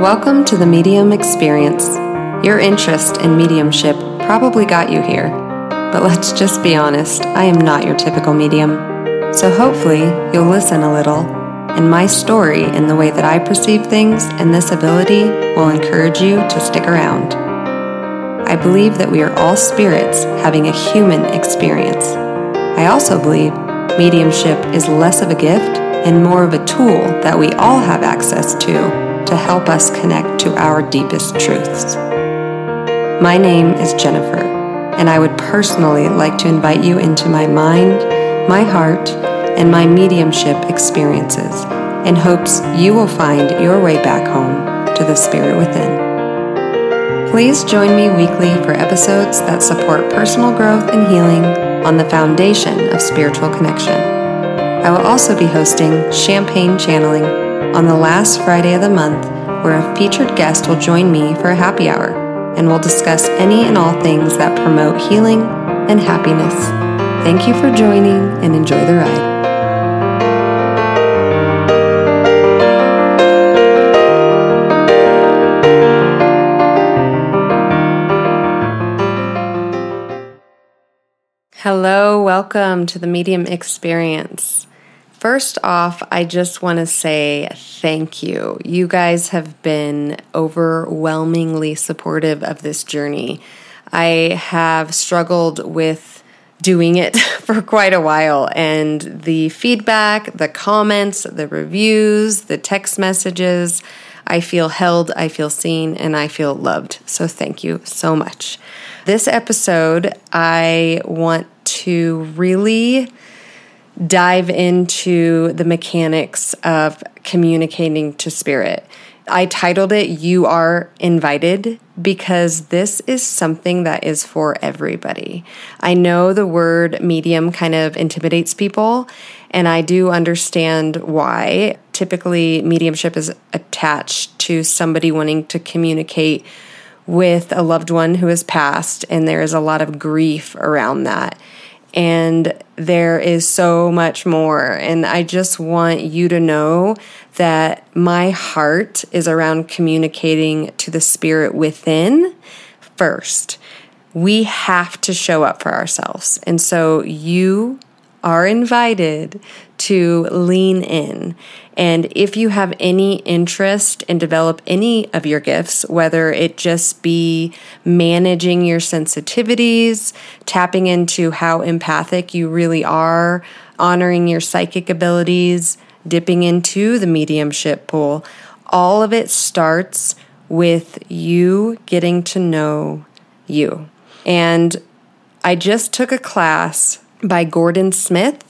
Welcome to the Medium Experience. Your interest in mediumship probably got you here, but let's just be honest, I am not your typical medium. So hopefully, you'll listen a little, and my story and the way that I perceive things and this ability will encourage you to stick around. I believe that we are all spirits having a human experience. I also believe mediumship is less of a gift and more of a tool that we all have access to to help us connect to our deepest truths. My name is Jennifer, and I would personally like to invite you into my mind, my heart, and my mediumship experiences in hopes you will find your way back home to the spirit within. Please join me weekly for episodes that support personal growth and healing on the foundation of spiritual connection. I will also be hosting Champagne Channeling on the last Friday of the month, where a featured guest will join me for a happy hour and we'll discuss any and all things that promote healing and happiness. Thank you for joining and enjoy the ride. Hello, welcome to the Medium Experience. First off, I just want to say thank you. You guys have been overwhelmingly supportive of this journey. I have struggled with doing it for quite a while, and the feedback, the comments, the reviews, the text messages, I feel held, I feel seen, and I feel loved. So thank you so much. This episode, I want to really dive into the mechanics of communicating to spirit. I titled it You Are Invited because this is something that is for everybody. I know the word medium kind of intimidates people, and I do understand why. Typically, mediumship is attached to somebody wanting to communicate with a loved one who has passed, and there is a lot of grief around that. And there is so much more. And I just want you to know that my heart is around communicating to the spirit within first. We have to show up for ourselves. And so you are invited to lean in. And if you have any interest in develop any of your gifts, whether it just be managing your sensitivities, tapping into how empathic you really are, honoring your psychic abilities, dipping into the mediumship pool, all of it starts with you getting to know you. And I just took a class by Gordon Smith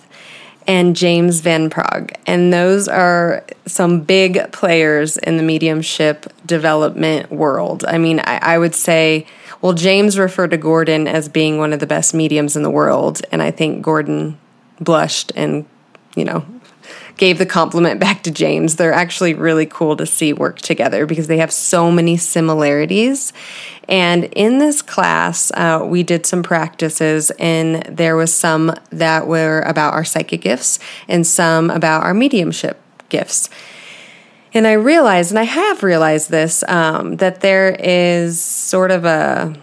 and James Van Praagh. And those are some big players in the mediumship development world. I mean, I, I, would say, well, James referred to Gordon as being one of the best mediums in the world. And I think Gordon blushed and, you know, gave the compliment back to James. They're actually really cool to see work together because they have so many similarities. And in this class, uh, we did some practices, and there was some that were about our psychic gifts and some about our mediumship gifts. And I realized, and I have realized this, um, that there is sort of a,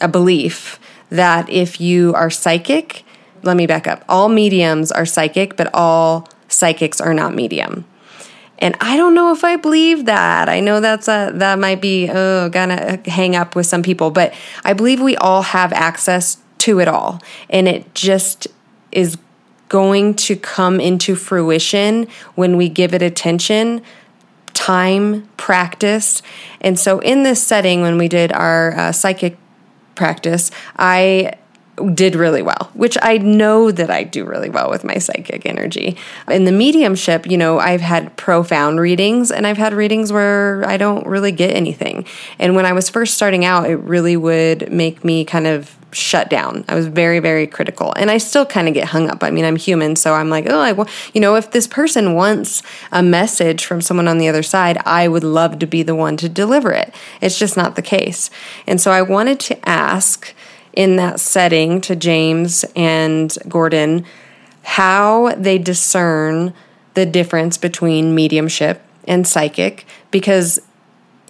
a belief that if you are psychic, let me back up. All mediums are psychic, but all psychics are not medium. And I don't know if I believe that. I know that's a that might be oh gonna hang up with some people, but I believe we all have access to it all. And it just is going to come into fruition when we give it attention, time, practice. And so in this setting when we did our uh, psychic practice, I did really well, which I know that I do really well with my psychic energy. In the mediumship, you know, I've had profound readings and I've had readings where I don't really get anything. And when I was first starting out, it really would make me kind of shut down. I was very, very critical. And I still kind of get hung up. I mean, I'm human, so I'm like, oh, I, you know, if this person wants a message from someone on the other side, I would love to be the one to deliver it. It's just not the case. And so I wanted to ask in that setting to James and Gordon how they discern the difference between mediumship and psychic because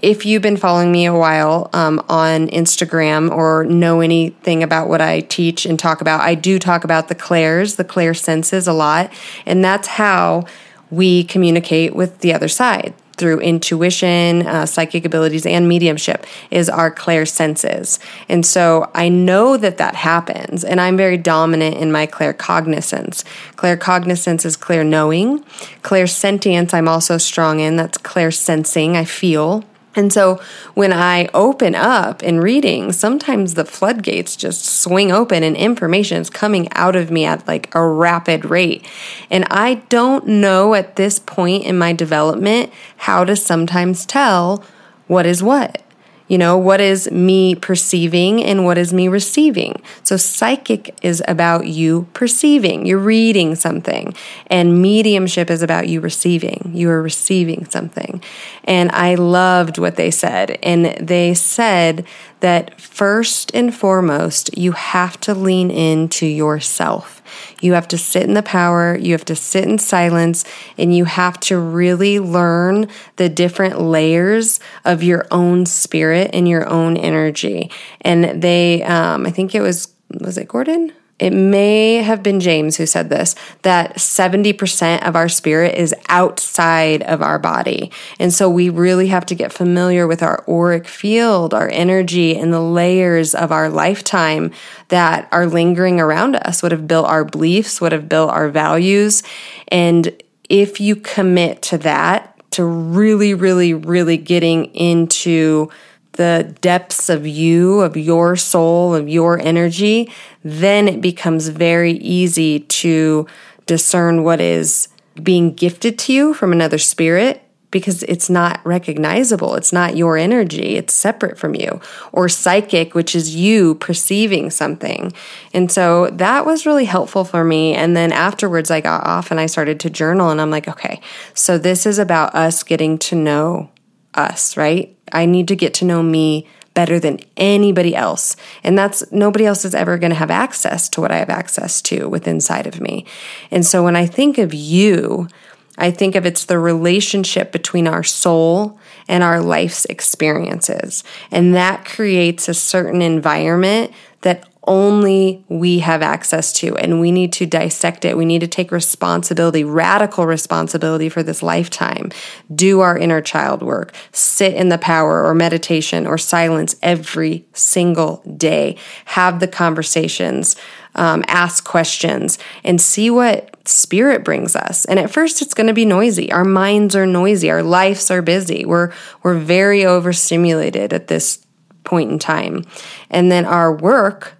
if you've been following me a while um, on Instagram or know anything about what I teach and talk about, I do talk about the clairs, the clair senses a lot. And that's how we communicate with the other side through intuition, uh, psychic abilities, and mediumship is our clair senses. And so I know that that happens, and I'm very dominant in my claircognizance. Claircognizance is clear knowing. Clairsentience, I'm also strong in. That's clair sensing. I feel. And so when I open up in reading, sometimes the floodgates just swing open and information is coming out of me at like a rapid rate. And I don't know at this point in my development how to sometimes tell what is what. You know, what is me perceiving and what is me receiving? So, psychic is about you perceiving, you're reading something, and mediumship is about you receiving. You are receiving something. And I loved what they said. And they said that first and foremost, you have to lean into yourself. You have to sit in the power, you have to sit in silence, and you have to really learn the different layers of your own spirit and your own energy. And they, um, I think it was, was it Gordon? It may have been James who said this that 70% of our spirit is outside of our body. And so we really have to get familiar with our auric field, our energy, and the layers of our lifetime that are lingering around us, what have built our beliefs, what have built our values. And if you commit to that, to really, really, really getting into the depths of you, of your soul, of your energy, then it becomes very easy to discern what is being gifted to you from another spirit because it's not recognizable. It's not your energy. It's separate from you. Or psychic, which is you perceiving something. And so that was really helpful for me. And then afterwards, I got off and I started to journal and I'm like, okay, so this is about us getting to know us, right? I need to get to know me better than anybody else. And that's nobody else is ever going to have access to what I have access to within inside of me. And so when I think of you, I think of it's the relationship between our soul and our life's experiences. And that creates a certain environment that only we have access to. And we need to dissect it. We need to take responsibility, radical responsibility for this lifetime. Do our inner child work, sit in the power or meditation or silence every single day. Have the conversations, um, ask questions, and see what spirit brings us. And at first it's going to be noisy. Our minds are noisy. Our lives are busy. We're, we're very overstimulated at this point in time. And then our work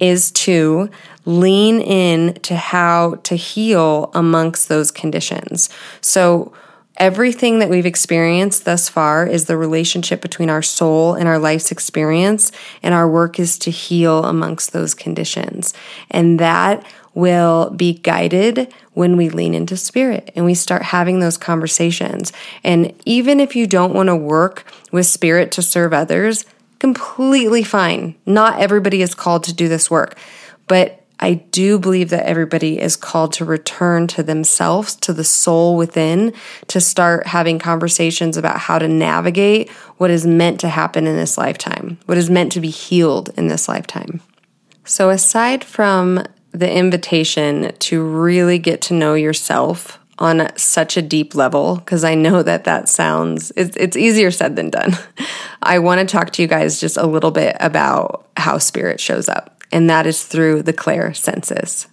is to lean in to how to heal amongst those conditions. So, everything that we've experienced thus far is the relationship between our soul and our life's experience, and our work is to heal amongst those conditions. And that will be guided when we lean into spirit and we start having those conversations. And even if you don't want to work with spirit to serve others, completely fine. Not everybody is called to do this work, but I do believe that everybody is called to return to themselves, to the soul within, to start having conversations about how to navigate what is meant to happen in this lifetime, what is meant to be healed in this lifetime. So, aside from the invitation to really get to know yourself on such a deep level because I know that that sounds it's, it's easier said than done. I want to talk to you guys just a little bit about how spirit shows up, and that is through the clair senses.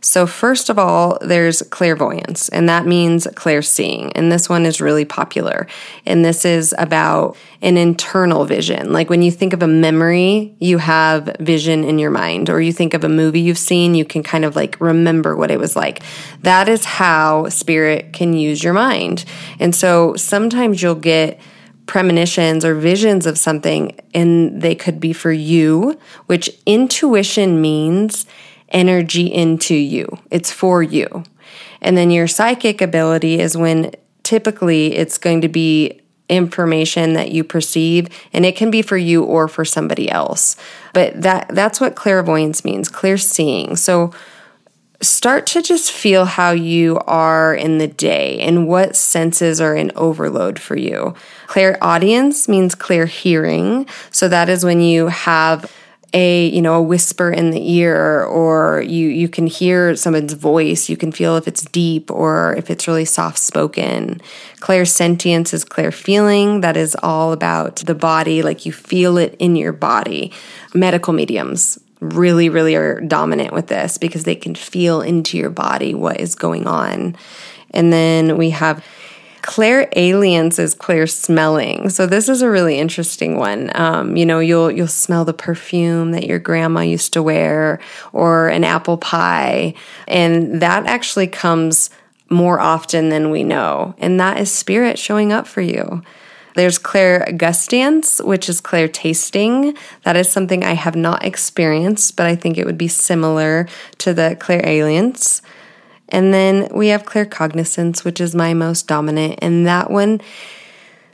So, first of all, there's clairvoyance, and that means clair seeing. And this one is really popular. And this is about an internal vision. Like when you think of a memory, you have vision in your mind, or you think of a movie you've seen, you can kind of like remember what it was like. That is how spirit can use your mind. And so sometimes you'll get premonitions or visions of something, and they could be for you, which intuition means energy into you. It's for you. And then your psychic ability is when typically it's going to be information that you perceive and it can be for you or for somebody else. But that that's what clairvoyance means, clear seeing. So start to just feel how you are in the day and what senses are in overload for you. Clairaudience means clear hearing. So that is when you have a you know a whisper in the ear or you you can hear someone's voice you can feel if it's deep or if it's really soft spoken clairsentience is clear feeling that is all about the body like you feel it in your body medical mediums really, really are dominant with this because they can feel into your body what is going on. And then we have clairalience is clair smelling. So this is a really interesting one. Um, you know, you'll you'll smell the perfume that your grandma used to wear or an apple pie, and that actually comes more often than we know. And that is spirit showing up for you. There's clairgustance, which is clair tasting. That is something I have not experienced, but I think it would be similar to the clairalience. And then we have claircognizance, which is my most dominant. And that one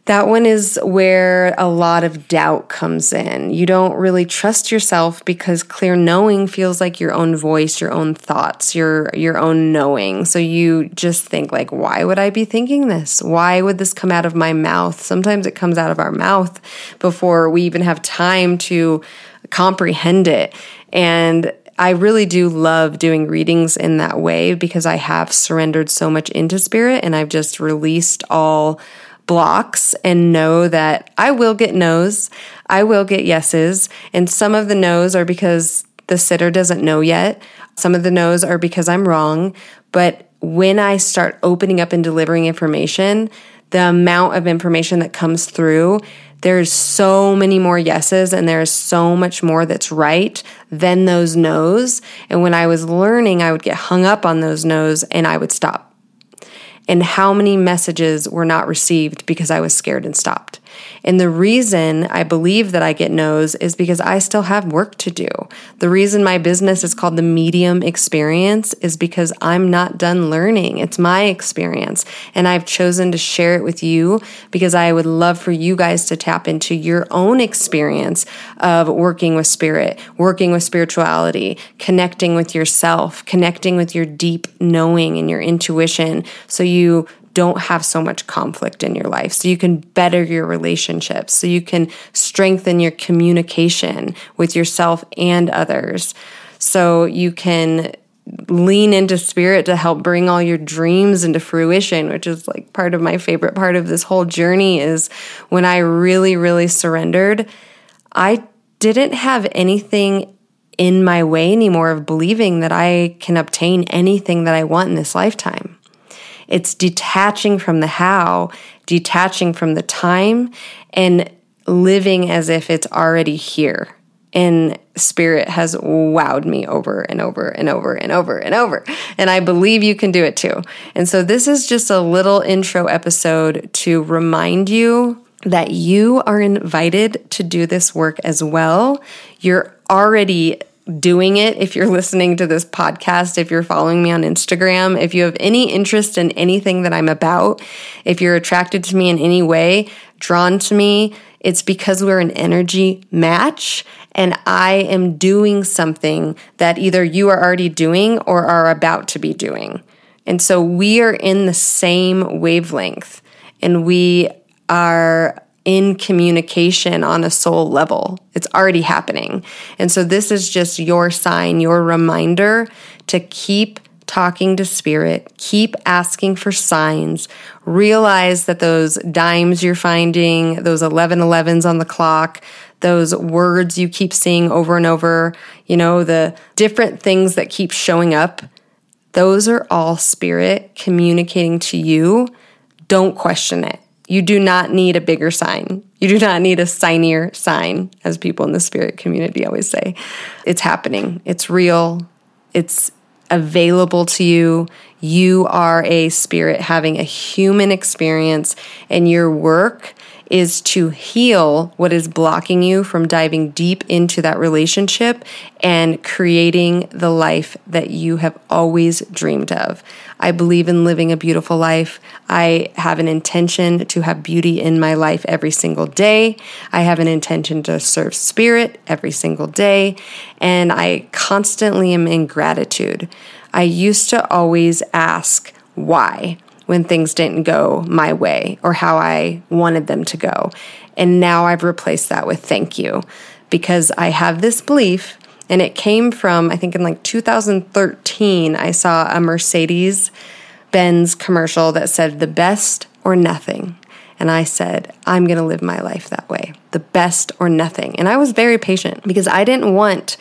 that one is where a lot of doubt comes in. You don't really trust yourself because clear knowing feels like your own voice, your own thoughts, your your own knowing. So you just think like why would I be thinking this? Why would this come out of my mouth? Sometimes it comes out of our mouth before we even have time to comprehend it. And I really do love doing readings in that way because I have surrendered so much into spirit and I've just released all blocks and know that I will get no's, I will get yeses, and some of the no's are because the sitter doesn't know yet. Some of the no's are because I'm wrong. But when I start opening up and delivering information, the amount of information that comes through, there's so many more yeses and there's so much more that's right than those no's. And when I was learning, I would get hung up on those no's and I would stop and how many messages were not received because I was scared and stopped. And the reason I believe that I get no's is because I still have work to do. The reason my business is called the medium experience is because I'm not done learning. It's my experience. And I've chosen to share it with you because I would love for you guys to tap into your own experience of working with spirit, working with spirituality, connecting with yourself, connecting with your deep knowing and your intuition. So you don't have so much conflict in your life, so you can better your relationships, so you can strengthen your communication with yourself and others, so you can lean into spirit to help bring all your dreams into fruition which is like part of my favorite part of this whole journey is when i really really surrendered i didn't have anything in my way anymore of believing that i can obtain anything that i want in this lifetime it's detaching from the how, detaching from the time, and living as if it's already here. And spirit has wowed me over and over and over and over and over. And I believe you can do it too. And so, this is just a little intro episode to remind you that you are invited to do this work as well. You're already doing it if you're listening to this podcast, if you're following me on Instagram, if you have any interest in anything that I'm about, if you're attracted to me in any way, drawn to me, it's because we're an energy match and I am doing something that either you are already doing or are about to be doing. And so we are in the same wavelength and we are in communication on a soul level. It's already happening. And so this is just your sign, your reminder to keep talking to spirit, keep asking for signs, realize that those dimes you're finding, those 1111s on the clock, those words you keep seeing over and over, you know, the different things that keep showing up, those are all spirit communicating to you. Don't question it. You do not need a bigger sign. You do not need a signier sign, as people in the spirit community always say. It's happening, it's real, it's available to you. You are a spirit having a human experience, and your work is to heal what is blocking you from diving deep into that relationship and creating the life that you have always dreamed of. I believe in living a beautiful life. I have an intention to have beauty in my life every single day. I have an intention to serve spirit every single day. And I constantly am in gratitude. I used to always ask why when things didn't go my way or how I wanted them to go. And now I've replaced that with thank you because I have this belief and it came from, I think in like 2013, I saw a Mercedes Benz commercial that said the best or nothing. And I said, I'm going to live my life that way, the best or nothing. And I was very patient because I didn't want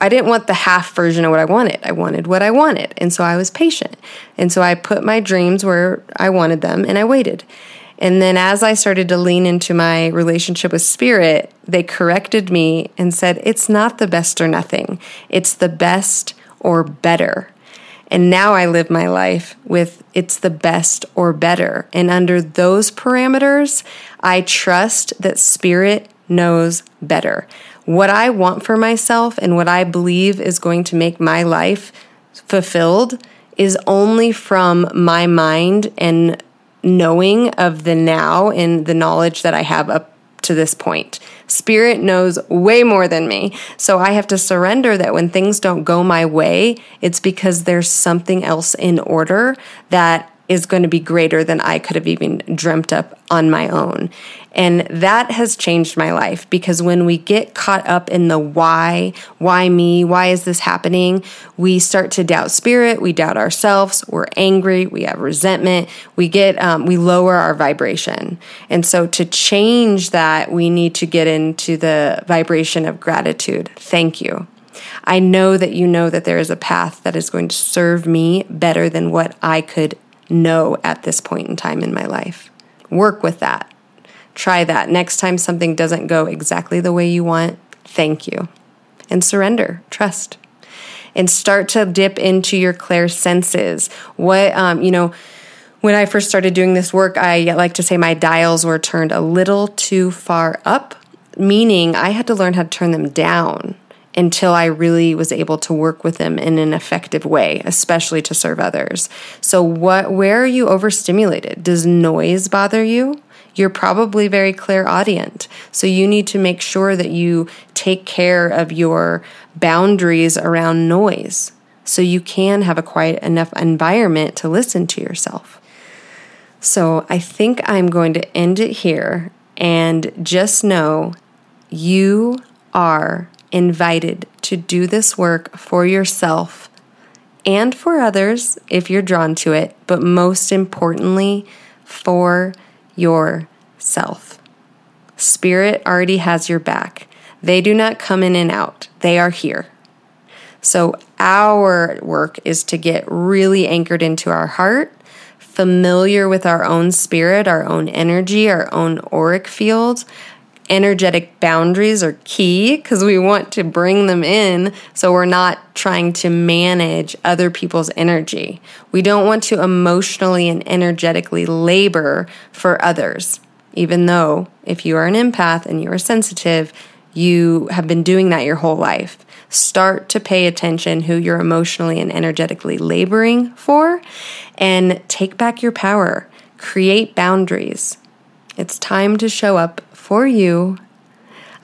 I didn't want the half version of what I wanted. I wanted what I wanted. And so I was patient. And so I put my dreams where I wanted them and I waited. And then as I started to lean into my relationship with spirit, they corrected me and said, it's not the best or nothing, it's the best or better. And now I live my life with it's the best or better. And under those parameters, I trust that spirit knows better. What I want for myself and what I believe is going to make my life fulfilled is only from my mind and knowing of the now and the knowledge that I have up to this point. Spirit knows way more than me. So I have to surrender that when things don't go my way, it's because there's something else in order that is going to be greater than I could have even dreamt up on my own. And that has changed my life because when we get caught up in the why, why me, why is this happening, we start to doubt spirit, we doubt ourselves, we're angry, we have resentment, we get, um, we lower our vibration. And so to change that, we need to get into the vibration of gratitude. Thank you. I know that you know that there is a path that is going to serve me better than what I could know at this point in time in my life. Work with that. Try that. Next time something doesn't go exactly the way you want, thank you. And surrender, trust. And start to dip into your clair senses. What, um, you know, when I first started doing this work, I like to say my dials were turned a little too far up, meaning I had to learn how to turn them down until I really was able to work with them in an effective way, especially to serve others. So what where are you overstimulated? Does noise bother you? You're probably very clairaudient. So you need to make sure that you take care of your boundaries around noise so you can have a quiet enough environment to listen to yourself. So I think I'm going to end it here and just know you are invited to do this work for yourself and for others if you're drawn to it, but most importantly, for yourself. Spirit already has your back. They do not come in and out, they are here. So, our work is to get really anchored into our heart, familiar with our own spirit, our own energy, our own auric field, energetic boundaries are key because we want to bring them in so we're not trying to manage other people's energy. We don't want to emotionally and energetically labor for others, even though if you are an empath and you are sensitive, you have been doing that your whole life. Start to pay attention who you're emotionally and energetically laboring for and take back your power. Create boundaries. It's time to show up for you.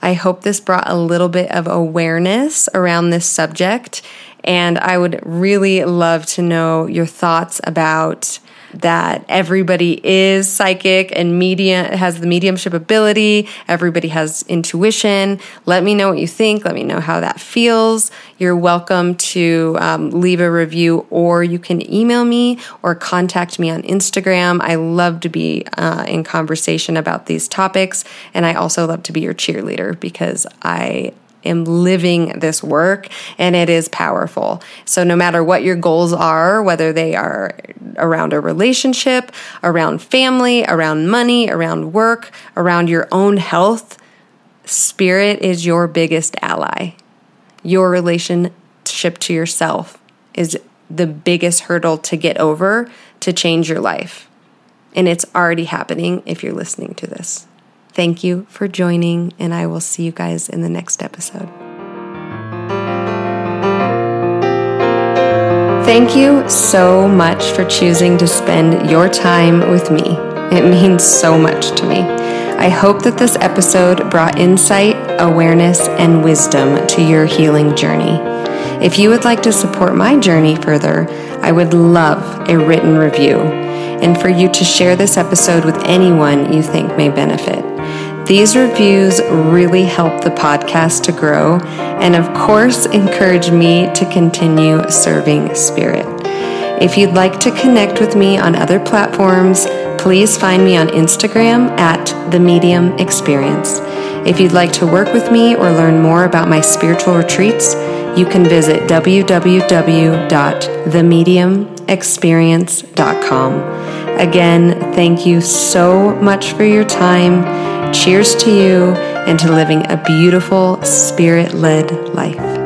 I hope this brought a little bit of awareness around this subject, and I would really love to know your thoughts about that everybody is psychic and medium has the mediumship ability. Everybody has intuition. Let me know what you think. Let me know how that feels. You're welcome to um, leave a review or you can email me or contact me on Instagram. I love to be uh, in conversation about these topics. And I also love to be your cheerleader because I am living this work and it is powerful. So, no matter what your goals are, whether they are around a relationship, around family, around money, around work, around your own health, spirit is your biggest ally. Your relationship to yourself is the biggest hurdle to get over to change your life. And it's already happening if you're listening to this. Thank you for joining, and I will see you guys in the next episode. Thank you so much for choosing to spend your time with me. It means so much to me. I hope that this episode brought insight, awareness, and wisdom to your healing journey. If you would like to support my journey further, I would love a written review and for you to share this episode with anyone you think may benefit. These reviews really help the podcast to grow and, of course, encourage me to continue serving Spirit. If you'd like to connect with me on other platforms, please find me on Instagram at The Medium Experience. If you'd like to work with me or learn more about my spiritual retreats, you can visit www.themediumexperience.com. Again, thank you so much for your time. Cheers to you and to living a beautiful, spirit led life.